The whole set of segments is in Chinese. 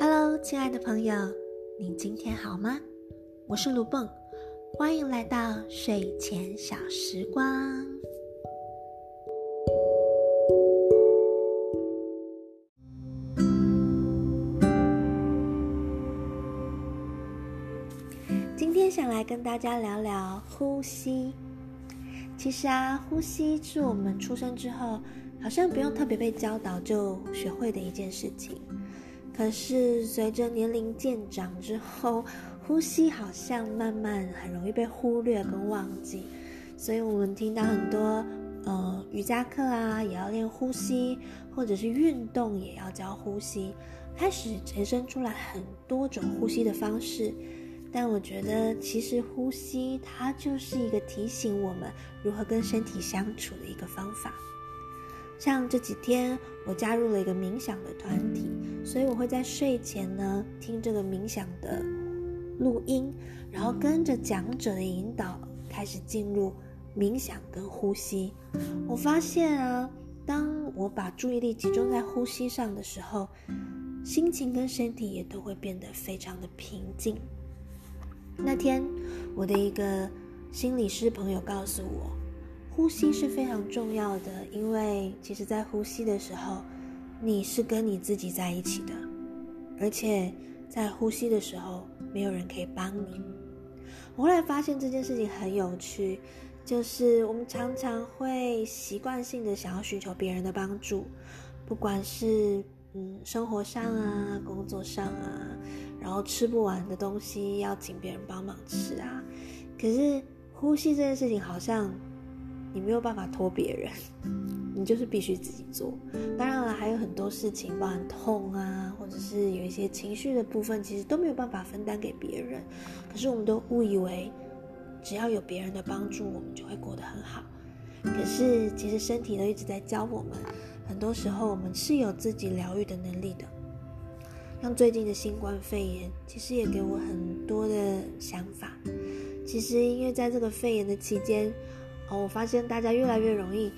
Hello，亲爱的朋友，你今天好吗？我是卢蹦，欢迎来到睡前小时光。今天想来跟大家聊聊呼吸。其实啊，呼吸是我们出生之后，好像不用特别被教导就学会的一件事情。可是随着年龄渐长之后，呼吸好像慢慢很容易被忽略跟忘记，所以我们听到很多呃瑜伽课啊，也要练呼吸，或者是运动也要教呼吸，开始延伸出来很多种呼吸的方式。但我觉得其实呼吸它就是一个提醒我们如何跟身体相处的一个方法。像这几天，我加入了一个冥想的团体，所以我会在睡前呢听这个冥想的录音，然后跟着讲者的引导开始进入冥想跟呼吸。我发现啊，当我把注意力集中在呼吸上的时候，心情跟身体也都会变得非常的平静。那天，我的一个心理师朋友告诉我。呼吸是非常重要的，因为其实，在呼吸的时候，你是跟你自己在一起的，而且在呼吸的时候，没有人可以帮你。我后来发现这件事情很有趣，就是我们常常会习惯性的想要寻求别人的帮助，不管是嗯生活上啊、工作上啊，然后吃不完的东西要请别人帮忙吃啊，可是呼吸这件事情好像。你没有办法托别人，你就是必须自己做。当然了，还有很多事情，包含痛啊，或者是有一些情绪的部分，其实都没有办法分担给别人。可是我们都误以为，只要有别人的帮助，我们就会过得很好。可是其实身体都一直在教我们，很多时候我们是有自己疗愈的能力的。像最近的新冠肺炎，其实也给我很多的想法。其实因为在这个肺炎的期间。哦，我发现大家越来越容易，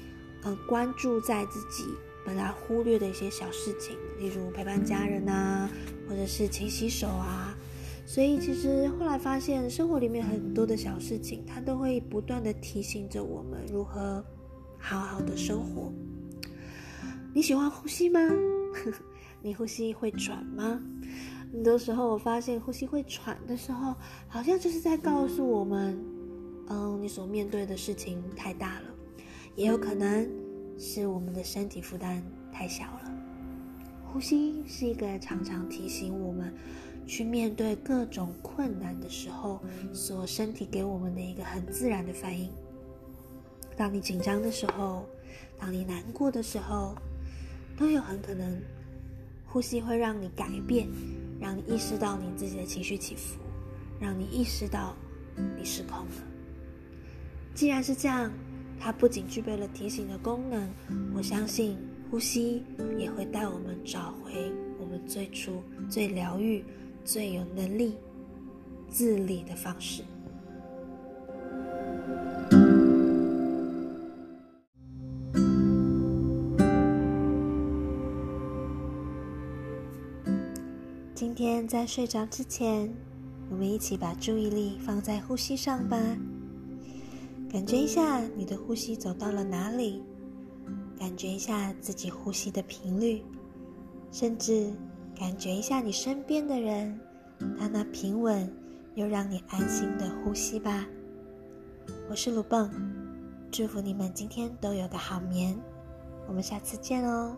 呃，关注在自己本来忽略的一些小事情，例如陪伴家人啊，或者是勤洗手啊。所以其实后来发现，生活里面很多的小事情，它都会不断的提醒着我们如何好好的生活。你喜欢呼吸吗？你呼吸会喘吗？很多时候我发现，呼吸会喘的时候，好像就是在告诉我们。嗯，你所面对的事情太大了，也有可能是我们的身体负担太小了。呼吸是一个常常提醒我们去面对各种困难的时候，所身体给我们的一个很自然的反应。当你紧张的时候，当你难过的时候，都有很可能，呼吸会让你改变，让你意识到你自己的情绪起伏，让你意识到你失控了。既然是这样，它不仅具备了提醒的功能，我相信呼吸也会带我们找回我们最初最疗愈、最有能力自理的方式。今天在睡着之前，我们一起把注意力放在呼吸上吧。感觉一下你的呼吸走到了哪里，感觉一下自己呼吸的频率，甚至感觉一下你身边的人，他那平稳又让你安心的呼吸吧。我是鲁蹦，祝福你们今天都有个好眠，我们下次见哦。